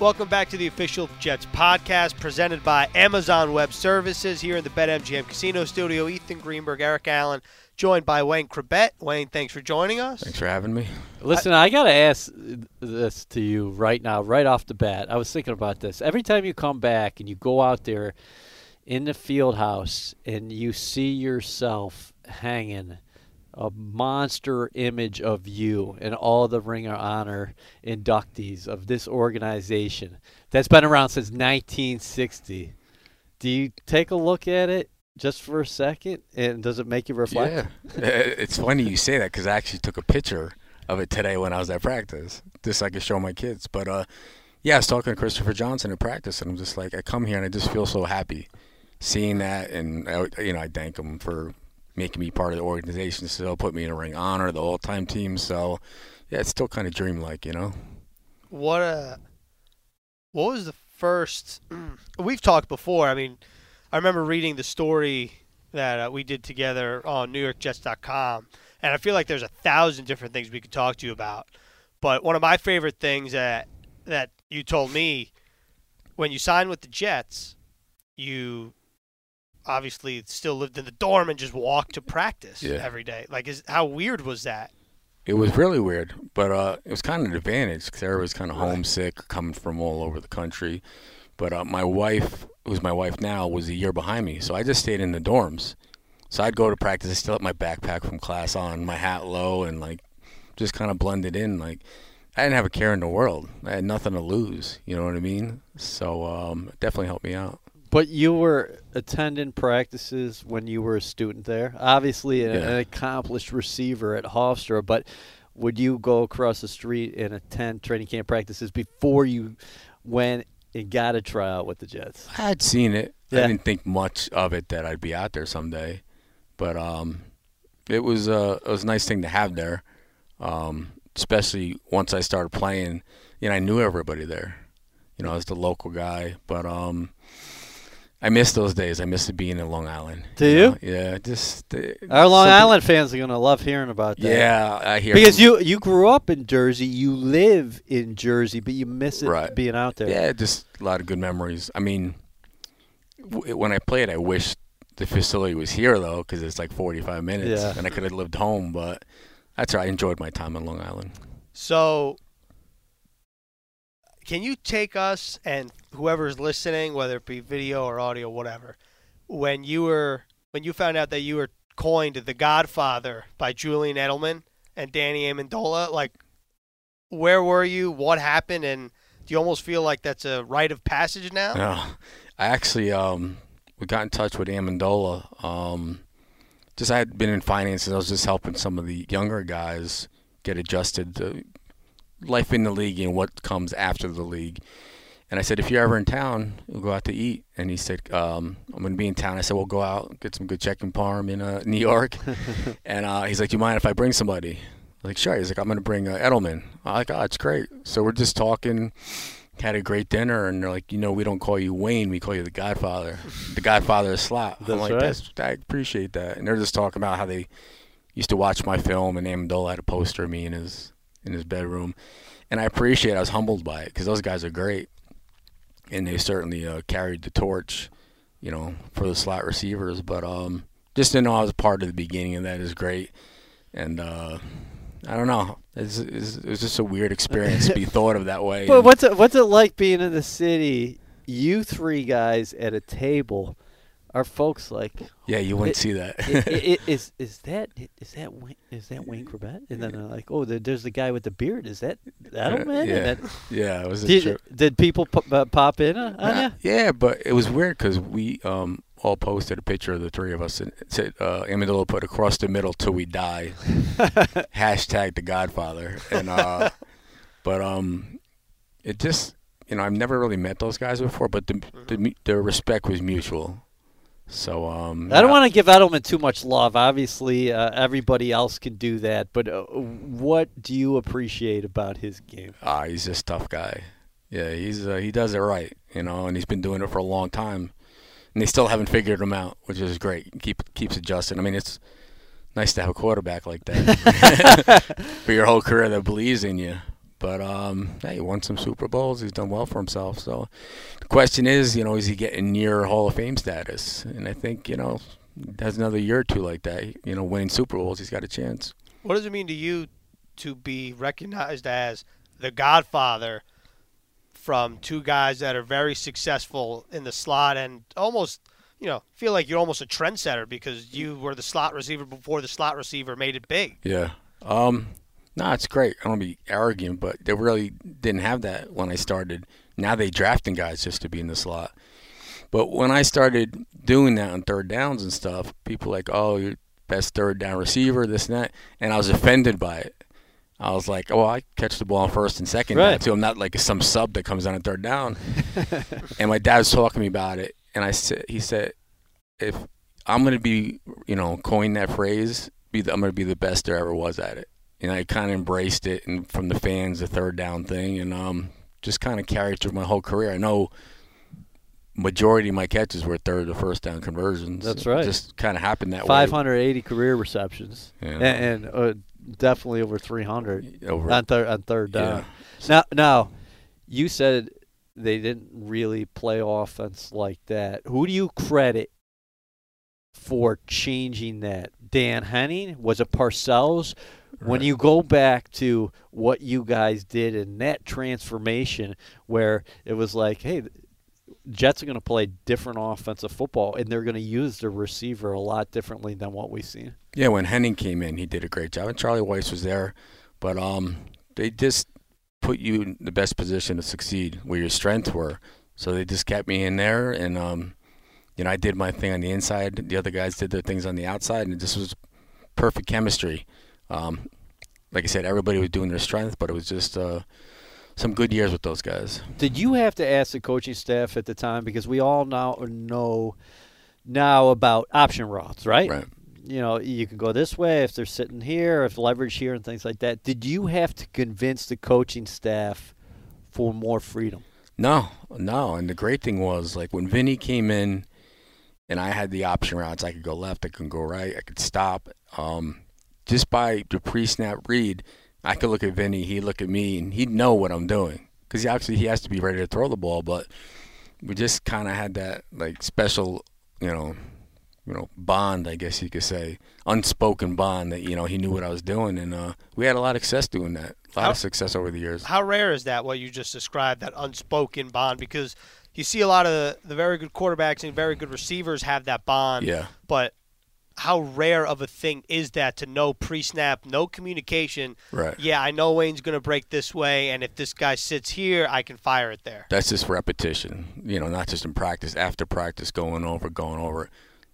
Welcome back to the official Jets podcast presented by Amazon Web Services here in the BetMGM Casino Studio. Ethan Greenberg, Eric Allen, joined by Wayne Chrebet. Wayne, thanks for joining us. Thanks for having me. Listen, I, I got to ask this to you right now, right off the bat. I was thinking about this. Every time you come back and you go out there in the field house and you see yourself hanging a monster image of you and all the Ring of Honor inductees of this organization that's been around since 1960. Do you take a look at it just for a second, and does it make you reflect? Yeah, it's funny you say that because I actually took a picture of it today when I was at practice, just so I could show my kids. But uh, yeah, I was talking to Christopher Johnson at practice, and I'm just like, I come here and I just feel so happy seeing that, and I, you know, I thank him for making me part of the organization still, put me in a ring honor, the all time team. So yeah, it's still kind of dreamlike, you know. What uh what was the first we've talked before. I mean, I remember reading the story that uh, we did together on NewYorkJets.com, and I feel like there's a thousand different things we could talk to you about. But one of my favorite things that that you told me when you signed with the Jets, you obviously still lived in the dorm and just walked to practice Yeah. every day. Like, is how weird was that? It was really weird, but uh, it was kind of an advantage because was kind of homesick, coming from all over the country. But uh, my wife, who's my wife now, was a year behind me, so I just stayed in the dorms. So I'd go to practice. I still had my backpack from class on, my hat low, and like just kind of blended in. Like I didn't have a care in the world. I had nothing to lose. You know what I mean? So um, it definitely helped me out. But you were attending practices when you were a student there. Obviously, an, Yeah. an accomplished receiver at Hofstra. But would you go across the street and attend training camp practices before you went and got a tryout with the Jets? I'd seen it. Yeah. I didn't think much of it that I'd be out there someday, but um, it was uh, it was a nice thing to have there. Um, especially once I started playing, you know, I knew everybody there. You know, I was the local guy, but um, I miss those days. I miss it being in Long Island. Do know? Yeah, just uh, Our Long Island fans are going to love hearing about that. Yeah, I hear Because from- you you grew up in Jersey, you live in Jersey, but you miss it Right. being out there. Yeah, just a lot of good memories. I mean, w- when I played, I wish the facility was here though, because it's like 45 minutes, Yeah. and I could have lived home. But that's all right. I enjoyed my time in Long Island. So, can you take us and whoever's listening, whether it be video or audio, whatever, when you were when you found out that you were coined the Godfather by Julian Edelman and Danny Amendola, like where were you? What happened? And do you almost feel like that's a rite of passage now? No, I actually um, we got in touch with Amendola. Um, just I had been in finances. I was just helping some of the younger guys get adjusted to life in the league and what comes after the league. And I said, if you're ever in town, we'll go out to eat. And he said, um, I'm going to be in town. I said, we'll go out, get some good chicken parm in uh, New York. and uh, he's like, do you mind if I bring somebody? I was like, sure. He's like, I'm going to bring uh, Edelman. I'm like, oh, it's great. So we're just talking, had a great dinner, and they're like, you know, we don't call you Wayne, we call you the Godfather. the Godfather of slot. I'm That's like, right. that's, I appreciate that. And they're just talking about how they used to watch my film, and Amendola had a poster of me in his in his bedroom. And I appreciate it. I was humbled by it because those guys are great. And they certainly uh, carried the torch, you know, for the slot receivers. But um, just to know I was part of the beginning of that is great. And uh, I don't know. It's, it's, it was just a weird experience to be thought of that way. But And- what's it, what's it like being in the city? You three guys at a table. Are folks like yeah, you wouldn't it- see that. i- i- i- is is that is that Wayne, is that Wayne Chrebet? And then they're like, oh, there's the guy with the beard. Is that Edelman? yeah. And then, yeah, it was a did, trip. did people pop, uh, pop in on Uh, you? yeah, but it was weird because we um, all posted a picture of the three of us and it said uh, Amendola put across the middle till we die. Hashtag the Godfather. And uh, but um, it just you know I've never really met those guys before, but the the, the respect was mutual. So um, I don't want to give Edelman too much love. Obviously, uh, everybody else can do that. But uh, what do you appreciate about his game? Ah, he's just a tough guy. Yeah, he's uh, he does it right, you know, and he's been doing it for a long time, and they still haven't figured him out, which is great. Keep keeps adjusting. I mean, it's nice to have a quarterback like that for your whole career that believes in you. But um, hey, he won some Super Bowls. He's done well for himself. So the question is, you know, is he getting near Hall of Fame status? And I think you know, has another year or two like that. You know, winning Super Bowls, he's got a chance. What does it mean to you to be recognized as the Godfather from two guys that are very successful in the slot and almost, you know, feel like you're almost a trendsetter because you were the slot receiver before the slot receiver made it big. Yeah. Um, no, it's great. I don't want to be arrogant, but they really didn't have that when I started. Now they drafting guys just to be in the slot. But when I started doing that on third downs and stuff, people like, oh, you're best third down receiver, this and that, and I was offended by it. I was like, oh, I catch the ball on first and second Right. down too. I'm not like some sub that comes on a third down. and my dad was talking to me about it, and I said, he said, if I'm gonna be, you know, coin that phrase, be the, I'm gonna be the best there ever was at it. And I kind of embraced it, and from the fans, the third down thing, and um, just kind of carried through my whole career. I know majority of my catches were third to first down conversions. That's It right. Just kind of happened that way. 580 career receptions, Yeah. and, and uh, definitely over 300 Over, on, third on third down. yeah. Now, now, you said they didn't really play offense like that. Who do you credit for changing that? Dan Henning? Was it Parcells? When you go back to what you guys did in that transformation, where it was like, hey, Jets are going to play different offensive football, and they're going to use the receiver a lot differently than what we've seen. Yeah, when Henning came in, he did a great job, and Charlie Weis was there. But um, they just put you in the best position to succeed, where your strengths were. So they just kept me in there, and um, you know, I did my thing on the inside. The other guys did their things on the outside, and this was perfect chemistry. Um, like I said, everybody was doing their strength, but it was just uh, some good years with those guys. Did you have to ask the coaching staff at the time because we all now know now about option routes, right? Right. You know, you can go this way if they're sitting here, if leverage here, and things like that. Did you have to convince the coaching staff for more freedom? No, no. And the great thing was, like, when Vinny came in and I had the option routes, I could go left, I could go right, I could stop. Um, just by the pre snap read, I could look at Vinny, he'd look at me, and he'd know what I'm doing. Because he actually he has to be ready to throw the ball, but we just kind of had that, like, special, you know, you know, bond, I guess you could say, unspoken bond that you know he knew what I was doing, and uh, we had a lot of success doing that. A lot How- of success over the years. How rare is that, what you just described, that unspoken bond? Because you see a lot of the, the very good quarterbacks and very good receivers have that bond, Yeah. but how rare of a thing is that to know pre-snap, no communication? Right. Yeah, I know Wayne's going to break this way, and if this guy sits here, I can fire it there. that's just repetition. You know, not just in practice. After practice, going over, going over.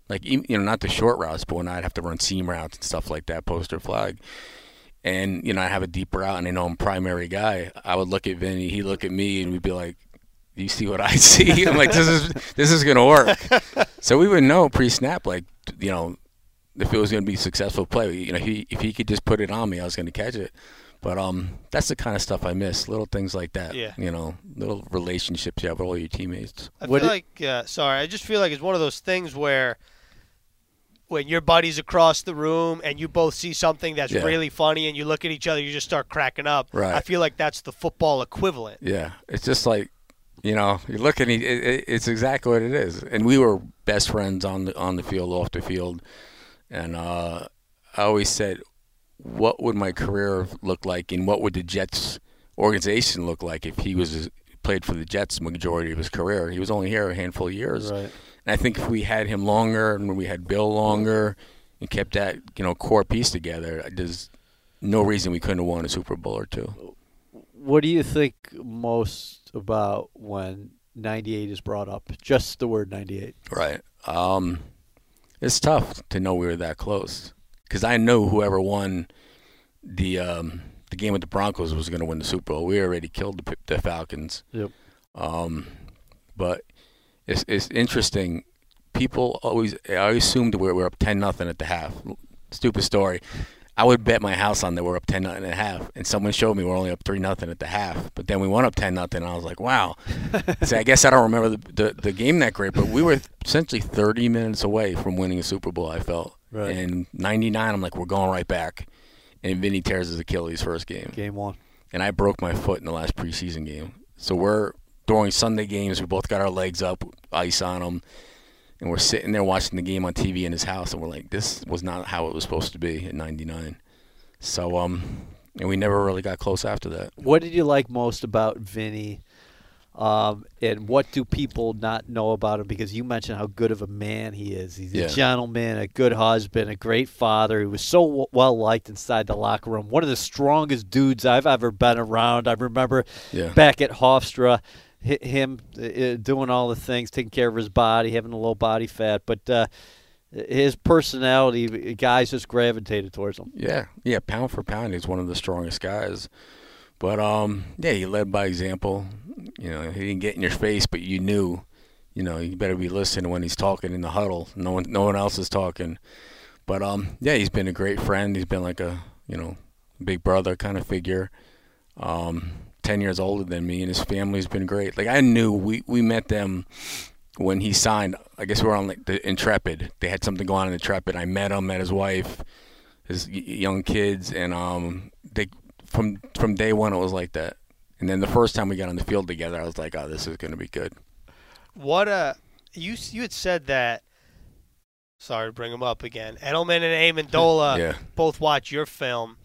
Like you know, not the short routes, but when I'd have to run seam routes and stuff like that, poster flag, and you know, I have a deep route, and I know I'm primary guy. I would look at Vinny, he'd look at me, and we'd be like, you see what I see?" I'm like, "This is this is gonna work." so we would know pre-snap, like you know, if it was gonna be a successful play. You know, he if he could just put it on me, I was gonna catch it. But um, that's the kind of stuff I miss. Little things like that. Yeah. You know, little relationships you have with all your teammates. I Would feel it- like, uh, sorry, I just feel like it's one of those things where when your buddies across the room and you both see something that's Yeah. really funny and you look at each other, you just start cracking up. Right. I feel like that's the football equivalent. Yeah, it's just like, you know, you look at it, it, it's exactly what it is. And we were best friends on the on the field, off the field, and uh, I always said, what would my career look like, and what would the Jets organization look like if he was played for the Jets majority of his career? He was only here a handful of years. Right. And I think if we had him longer and when we had Bill longer and kept that, you know, core piece together, there's no reason we couldn't have won a Super Bowl or two. What do you think most about when 98 is brought up? Just the word 98. Right. Um, it's tough to know we were that close because I knew whoever won the um, the game with the Broncos was going to win the Super Bowl. We already killed the, the Falcons. Yep. Um, but it's it's interesting. People always I assumed we were up ten nothing at the half. Stupid story. I would bet my house on that we're up ten nothing at half, and someone showed me we're only up three nothing at the half. But then we went up ten nothing, and I was like, wow. so I guess I don't remember the, the the game that great, but we were essentially thirty minutes away from winning a Super Bowl. I felt. Right. And ninety nine, I'm like, we're going right back. And Vinny tears his Achilles first game. Game one. and I broke my foot in the last preseason game. So we're during Sunday games. We both got our legs up, ice on them, and we're sitting there watching the game on TV in his house, and we're like, this was not how it was supposed to be in '99. So um, and we never really got close after that. What did you like most about Vinny? Um, and what do people not know about him? Because you mentioned how good of a man he is. He's Yeah. a gentleman, a good husband, a great father. He was so w- well liked inside the locker room. One of the strongest dudes I've ever been around. I remember Yeah. back at Hofstra, him uh, uh, doing all the things, taking care of his body, having a low body fat, but uh, his personality, guys just gravitated towards him. Yeah, yeah, pound for pound, he's one of the strongest guys. But um, yeah, he led by example. You know, he didn't get in your face, but you knew. You know, you better be listening when he's talking in the huddle. No one, no one else is talking. But um, yeah, he's been a great friend. He's been like a you know, big brother kind of figure. Um, ten years older than me, and his family's been great. Like I knew we we met them when he signed. I guess we were on like the Intrepid. They had something going on in Intrepid. I met him, met his wife his young kids, and um, they from from day one it was like that. And then the first time we got on the field together, I was like, "Oh, this is going to be good." What uh you you had said that sorry to bring him up again. Edelman and Amendola yeah, both watch your film,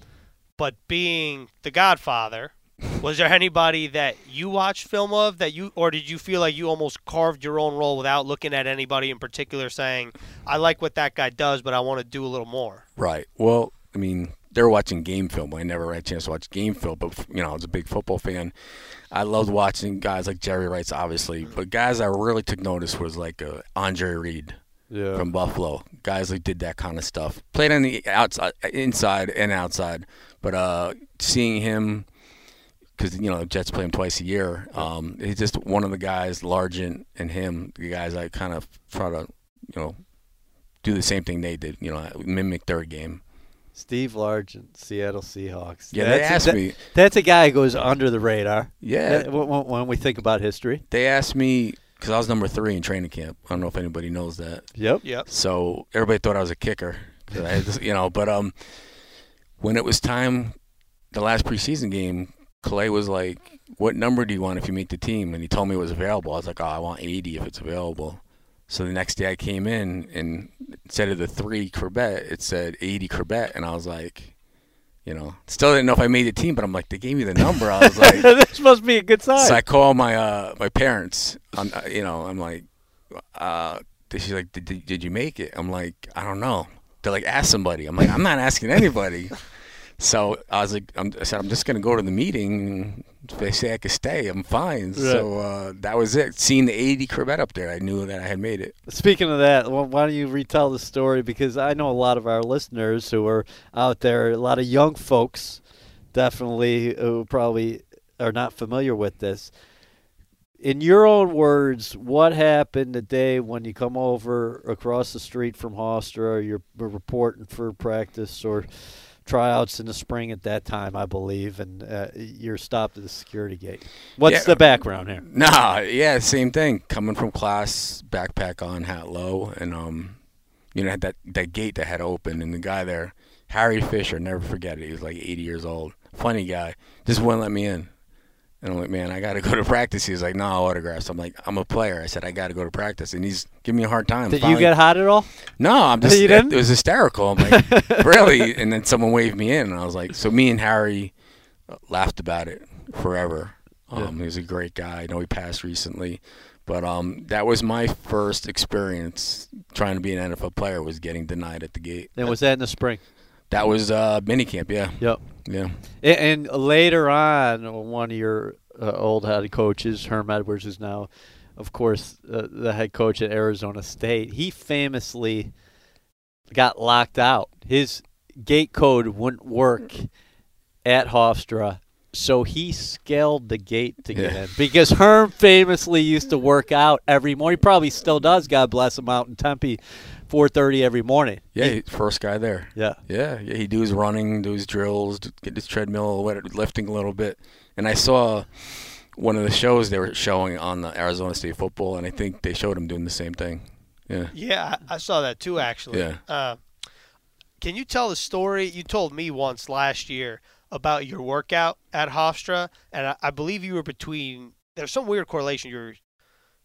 but being the Godfather, was there anybody that you watched film of that you or did you feel like you almost carved your own role without looking at anybody in particular saying, I like what that guy does, but I want to do a little more? right. Well, I mean, they're watching game film. I never had a chance to watch game film, but you know, I was a big football fan. I loved watching guys like Jerry Rice, obviously, but guys I really took notice was like uh, Andre Reed. Yeah. from Buffalo. Guys that did that kind of stuff. Played on the outside, inside and outside. But uh, seeing him, because you know the Jets play him twice a year. Um, he's just one of the guys, Largent and him, the guys I kind of try to, you know, do the same thing they did. You know, mimic their game. Steve Largent, Seattle Seahawks. Yeah, they That's a- asked that- me. That's a guy who goes under the radar. Yeah, Uh, when, when we think about history. they asked me because I was number three in training camp. I don't know if anybody knows that. Yep. Yep. So everybody thought I was a kicker, I you know. But um, when it was time, the last preseason game, Clay was like, "What number do you want if you make the team?" And he told me it was available. I was like, "Oh, I want 80 if it's available." So the next day I came in and instead of the three Chrebet, it said 80 Chrebet, and I was like, you know, still didn't know if I made the team, but I'm like, they gave me the number. I was like, this must be a good sign. so I call my uh my parents. I'm uh, you know I'm like, uh, she's like, did, did did you make it? I'm like, I don't know. They're like, ask somebody. I'm like, I'm not asking anybody. so I was like, I'm, I said, I'm just gonna go to the meeting. If they say I could stay, I'm fine. So uh, that was it. Seeing the 80 Chrebet up there, I knew that I had made it. Speaking of that, wh- why don't you retell the story? Because I know a lot of our listeners who are out there, a lot of young folks, definitely who probably are not familiar with this. In your own words, what happened the day when you come over across the street from Hofstra, you're reporting for practice or tryouts in the spring at that time, I believe, and uh, you're stopped at the security gate. What's Yeah. the background here? Nah, yeah, same thing. Coming from class, backpack on, hat low, and um, you know, had that that gate that had opened, and the guy there, Harry Fisher, never forget it. He was like 80 years old, funny guy, just wouldn't let me in. And I'm like, man, I got to go to practice. He's like, no autographs. I'm like, I'm a player. I said, I got to go to practice, and he's giving me a hard time. Did you get hot at all? no, I'm just. You It, didn't? it was hysterical. I'm like, really? And then someone waved me in, and I was like, so me and Harry uh, laughed about it forever. Um, He was a great guy. I know he passed recently, but um, that was my first experience trying to be an NFL player. Was getting denied at the gate. And was that in the spring? That was uh, minicamp. Yeah, Yep. yeah. A- And later on, one of your uh, old head coaches, Herm Edwards, is now, of course, uh, the head coach at Arizona State. He famously got locked out. His gate code wouldn't work at Hofstra, so he scaled the gate to get Yeah. in. Because Herm famously used to work out every morning. He probably still does. God bless him out in Tempe, 4:30 every morning. Yeah, he- first guy there. Yeah. Yeah, yeah, he do his running, do his drills, get his treadmill, lifting a little bit. And I saw one of the shows they were showing on the Arizona State football, and I think they showed him doing the same thing. Yeah, Yeah, I, I saw that too, actually. Yeah. Uh, can you tell the story you told me once last year about your workout at Hofstra, and I, I believe you were between. There's some weird correlation. You're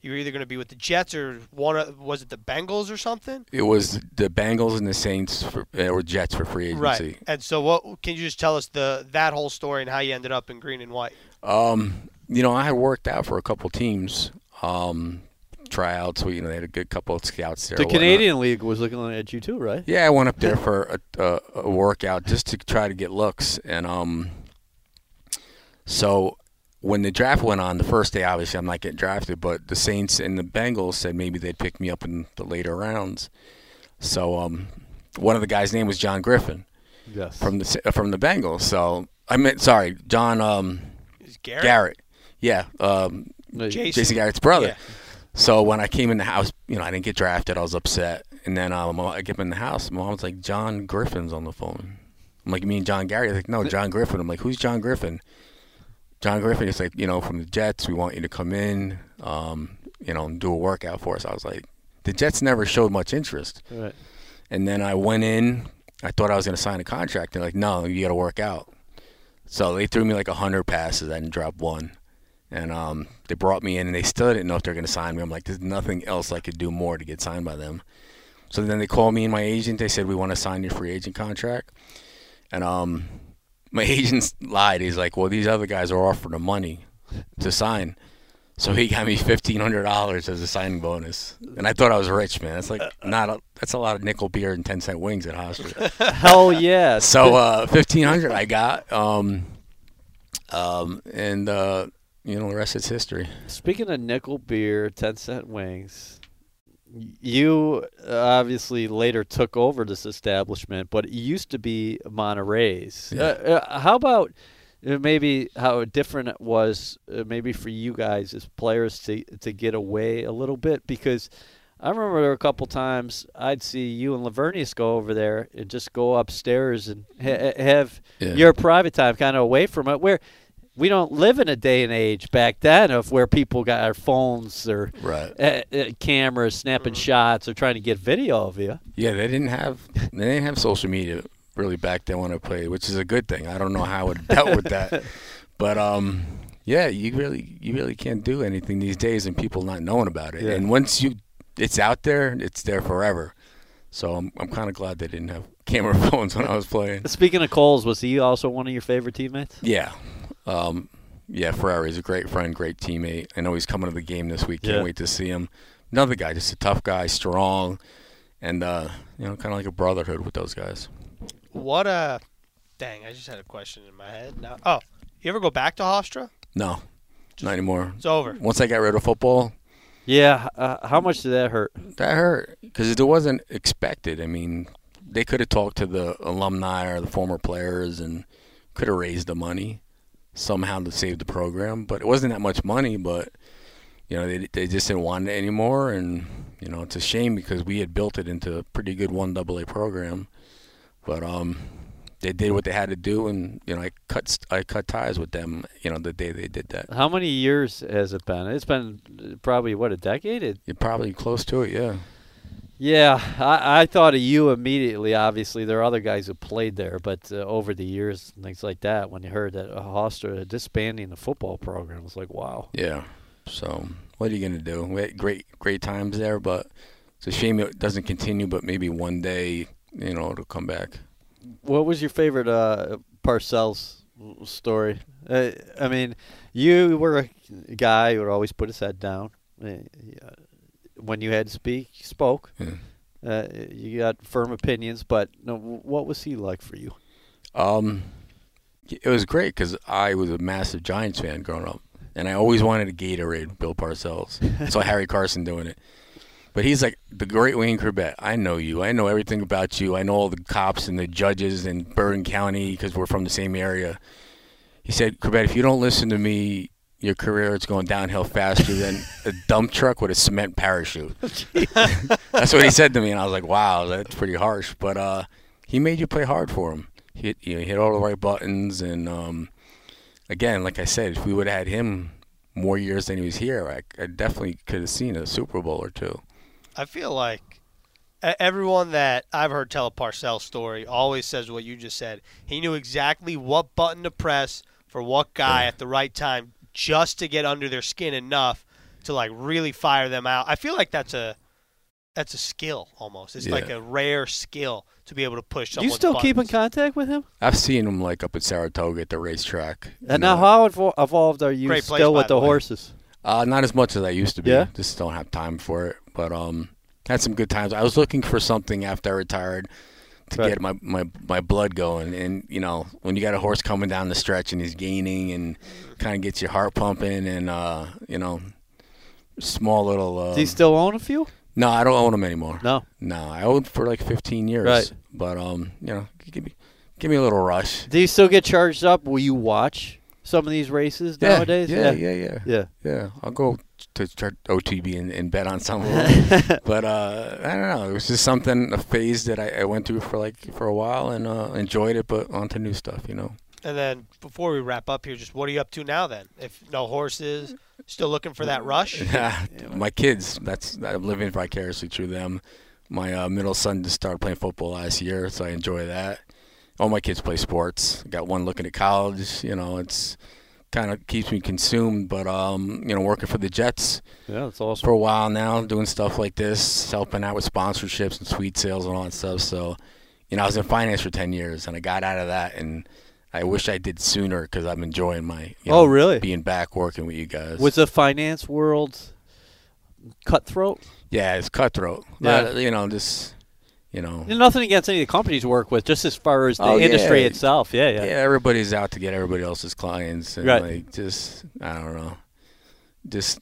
you were either going to be with the Jets or one. of- Was it the Bengals or something? It was the Bengals and the Saints for, uh, or Jets for free agency. Right. And so, what can you just tell us the that whole story and how you ended up in green and white? Um, you know, I had worked out for a couple teams. Um, tryouts. We, you know, they had a good couple of scouts there. The or whatnot. Canadian League was looking at you too, right? Yeah, I went up there for a, a, a workout just to try to get looks, and um, so when the draft went on the first day, obviously I'm not getting drafted, but the Saints and the Bengals said maybe they'd pick me up in the later rounds. So um, one of the guys' name was John Griffin Yes. from the uh, from the Bengals. So I meant sorry, John um, Is Garrett? Garrett. Yeah, um, Jason. Jason Garrett's brother. Yeah. So when I came in the house, you know, I didn't get drafted. I was upset, and then um, I get in the house. Mom was like, "John Griffin's on the phone." I'm like, "You mean John Garrett?" He's like, "No, John Griffin." I'm like, "Who's John Griffin?" John Griffin is like, you know, from the Jets. We want you to come in, um, you know, and do a workout for us. I was like, the Jets never showed much interest. Right. And then I went in. I thought I was going to sign a contract. They're like, no, you got to work out. So they threw me like a hundred passes. I didn't drop one. And um, they brought me in, and they still didn't know if they're going to sign me. I'm like, there's nothing else I could do more to get signed by them. So then they called me and my agent. They said we want to sign your free agent contract. And um, my agent lied. He's like, well, these other guys are offering the money to sign. So he got me fifteen hundred dollars as a signing bonus, and I thought I was rich, man. That's like not a, that's a lot of nickel beer and ten cent wings at Hofstra. Hell yeah. so uh, fifteen hundred I got, um, um, and uh, you know the rest is history. Speaking of nickel beer, ten cent wings, you uh, obviously later took over this establishment, but it used to be Monterey's. Yeah. Uh, uh, how about uh, maybe how different it was, uh, maybe for you guys as players to to get away a little bit because. I remember there were a couple times I'd see you and Laveranues go over there and just go upstairs and ha- have Yeah. your private time kind of away from it. Where we don't live in a day and age back then of where people got our phones or Right. uh, uh, cameras snapping shots or trying to get video of you. Yeah, they didn't have they didn't have social media really back then when I played, which is a good thing. I don't know how it dealt with that, but um, yeah, you really you really can't do anything these days, and people not knowing about it. Yeah. And once you it's out there, it's there forever. So I'm I'm kind of glad they didn't have camera phones when I was playing. Speaking of Coles, was he also one of your favorite teammates? Yeah, um, yeah, Ferrari's a great friend, great teammate. I know he's coming to the game this week. Can't Yeah. wait to see him. Another guy, just a tough guy, strong, and uh, you know, kind of like a brotherhood with those guys. What a dang! I just had a question in my head. Now, oh, you ever go back to Hofstra? No, not anymore. It's over. Once I got rid of football, Yeah. Uh, how much did that hurt? that hurt because it wasn't expected. I mean, they could have talked to the alumni or the former players and could have raised the money somehow to save the program, but it wasn't that much money. But you know, they they just didn't want it anymore, and you know, it's a shame because we had built it into a pretty good one double A program, but um. They did what they had to do, and you know I cut I cut ties with them. You know the day they did that. How many years has it been? It's been probably what a decade. It, You're probably close to it, yeah. Yeah, I, I thought of you immediately. Obviously, there are other guys who played there, but uh, over the years, things like that, when you heard that Hofstra disbanding the football program, it was like, wow. Yeah. So what are you gonna do? We had great great times there, but it's a shame it doesn't continue. But maybe one day, you know, it'll come back. What was your favorite uh, Parcells story? Uh, I mean, you were a guy who would always put his head down. Uh, yeah. When you had to speak, you spoke. Yeah. Uh, you got firm opinions, but no, what was he like for you? Um, it was great because I was a massive Giants fan growing up, and I always wanted a Gatorade. Bill Parcells. I saw Harry Carson doing it. But he's like the great Wayne Chrebet. I know you. I know everything about you. I know all the cops and the judges in Bergen County because we're from the same area. He said, Chrebet, if you don't listen to me, your career is going downhill faster than a dump truck with a cement parachute. that's what he said to me, and I was like, wow, that's pretty harsh. But uh, he made you play hard for him. He hit, you know, hit all the right buttons, and um, again, like I said, if we would have had him more years than he was here, I, I definitely could have seen a Super Bowl or two. I feel like everyone that I've heard tell a Parcells story always says what you just said. He knew exactly what button to press for what guy at the right time, just to get under their skin enough to like really fire them out. I feel like that's a that's a skill almost. It's like a rare skill to be able to push. you someone's still keep in contact with him? I've seen him like up at Saratoga at the racetrack. And now, know. how evol- evolved are you Great still by with the the horses? Uh, not as much as I used to be. Yeah? Just don't have time for it. But um, had some good times. I was looking for something after I retired to Right. get my, my, my blood going. And, you know, when you got a horse coming down the stretch and he's gaining and kind of gets your heart pumping and, uh, you know, small little. Uh, Do you still own a few? no, I don't own them anymore. No. No, I owned for like 15 years. Right. But, um, you know, give me, give me a little rush. Do you still get charged up? Will you watch some of these races Yeah, nowadays? Yeah, yeah, yeah. yeah. Yeah, I'll go to start OTB and, and bet on some but uh, I don't know. It was just something, a phase that I, I went through for like for a while and uh, enjoyed it, but on to new stuff, you know. And then before we wrap up here, just what are you up to now? Then, if no horses, still looking for that rush. Yeah, My kids, that's I'm living vicariously through them. My uh, middle son just started playing football last year, so I enjoy that. All my kids play sports. Got one looking at college. You know, it's kind of keeps me consumed. But um, you know, working for the Jets. Yeah, that's awesome. for a while now, doing stuff like this, helping out with sponsorships and sweet sales and all that stuff. So, you know, I was in finance for ten years, and I got out of that, and I wish I did sooner because I'm enjoying my. You know, Oh, really? Being back working with you guys. Was the finance world cutthroat? yeah, it's cutthroat. Yeah. Not, you know, just you know. And nothing against any of the companies you work with, just as far as the Oh, yeah. industry itself. Yeah, Yeah. yeah. everybody's out to get everybody else's clients, and Right. like just I don't know, just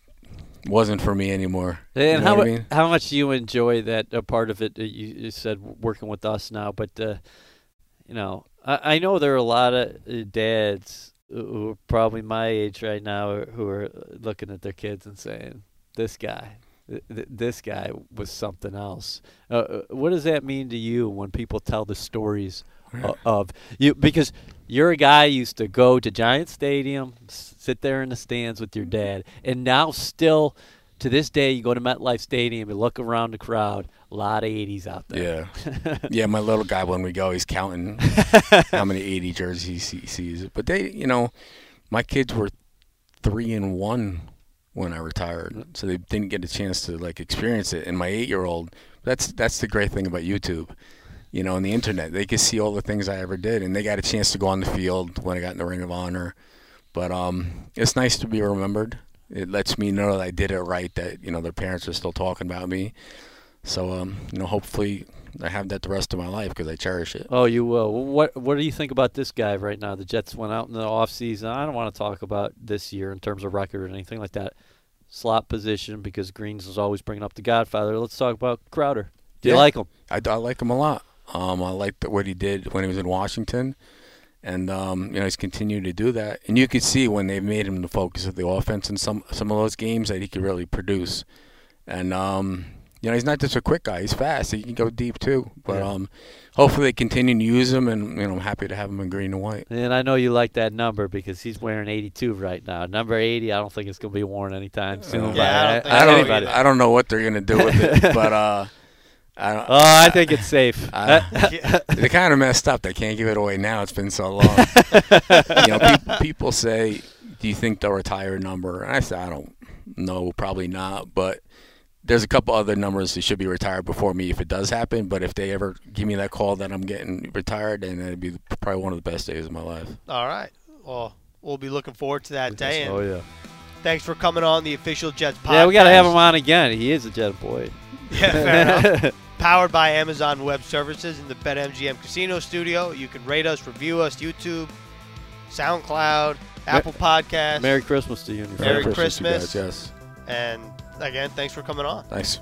wasn't for me anymore. And you know how I mean? how much do you enjoy that uh, part of it? Uh, You, you said working with us now, but uh, you know, I, I know there are a lot of uh, dads who are probably my age right now who are looking at their kids and saying, "This guy, th- th- this guy was something else." Uh, uh, what does that mean to you when people tell the stories o- of you? Because you're a guy who used to go to Giant Stadium, s- sit there in the stands with your dad, and now still to this day, you go to MetLife Stadium, you look around the crowd, a lot of 80s out there. Yeah. yeah, my little guy, when we go, he's counting how many 80 jerseys he sees. But they, you know, my kids were three and one when I retired, so they didn't get a chance to like experience it. And my eight-year-old, that's that's the great thing about YouTube, you know, and the internet. They could see all the things I ever did, and they got a chance to go on the field when I got in the Ring of Honor. But um, it's nice to be remembered. It lets me know that I did it right. That you know their parents are still talking about me. So um, you know, hopefully I have that the rest of my life because I cherish it. Oh, you will. What What do you think about this guy right now? The Jets went out in the off season. I don't want to talk about this year in terms of record or anything like that. Slot position because Greens is always bringing up the Godfather. Let's talk about Crowder. Do you like him? I, I like him a lot. Um, I like what he did when he was in Washington, and um, you know he's continued to do that. And you could see when they've made him the focus of the offense in some some of those games that he could really produce. And um, you know he's not just a quick guy; he's fast. He can go deep too. But Yeah. um, hopefully they continue to use him, and you know I'm happy to have him in green and white. And I know you like that number because he's wearing 82 right now. Number 80, I don't think it's going to be worn anytime soon. Yeah, I by don't I don't. I don't know what they're gonna do with it, but uh, I don't. Oh, I think it's safe. I- Yeah. they kind of messed up. They can't give it away now. It's been so long. you know, pe- people say, "Do you think they'll retire a number?" And I say, "I don't know. Probably not." But there's a couple other numbers that should be retired before me if it does happen. But if they ever give me that call that I'm getting retired, then it'd be probably one of the best days of my life. All right. Well, we'll be looking forward to that day. Oh, yeah. thanks for coming on the official Jets podcast. Yeah, we got to have him on again. He is a Jet boy. Yeah, fair enough. Powered by Amazon Web Services in the BetMGM Casino Studio. You can rate us, review us, YouTube, SoundCloud, Apple Podcasts. Merry Christmas to you and your Merry family. Christmas, you Christmas. guys, yes. And again, thanks for coming on. Thanks.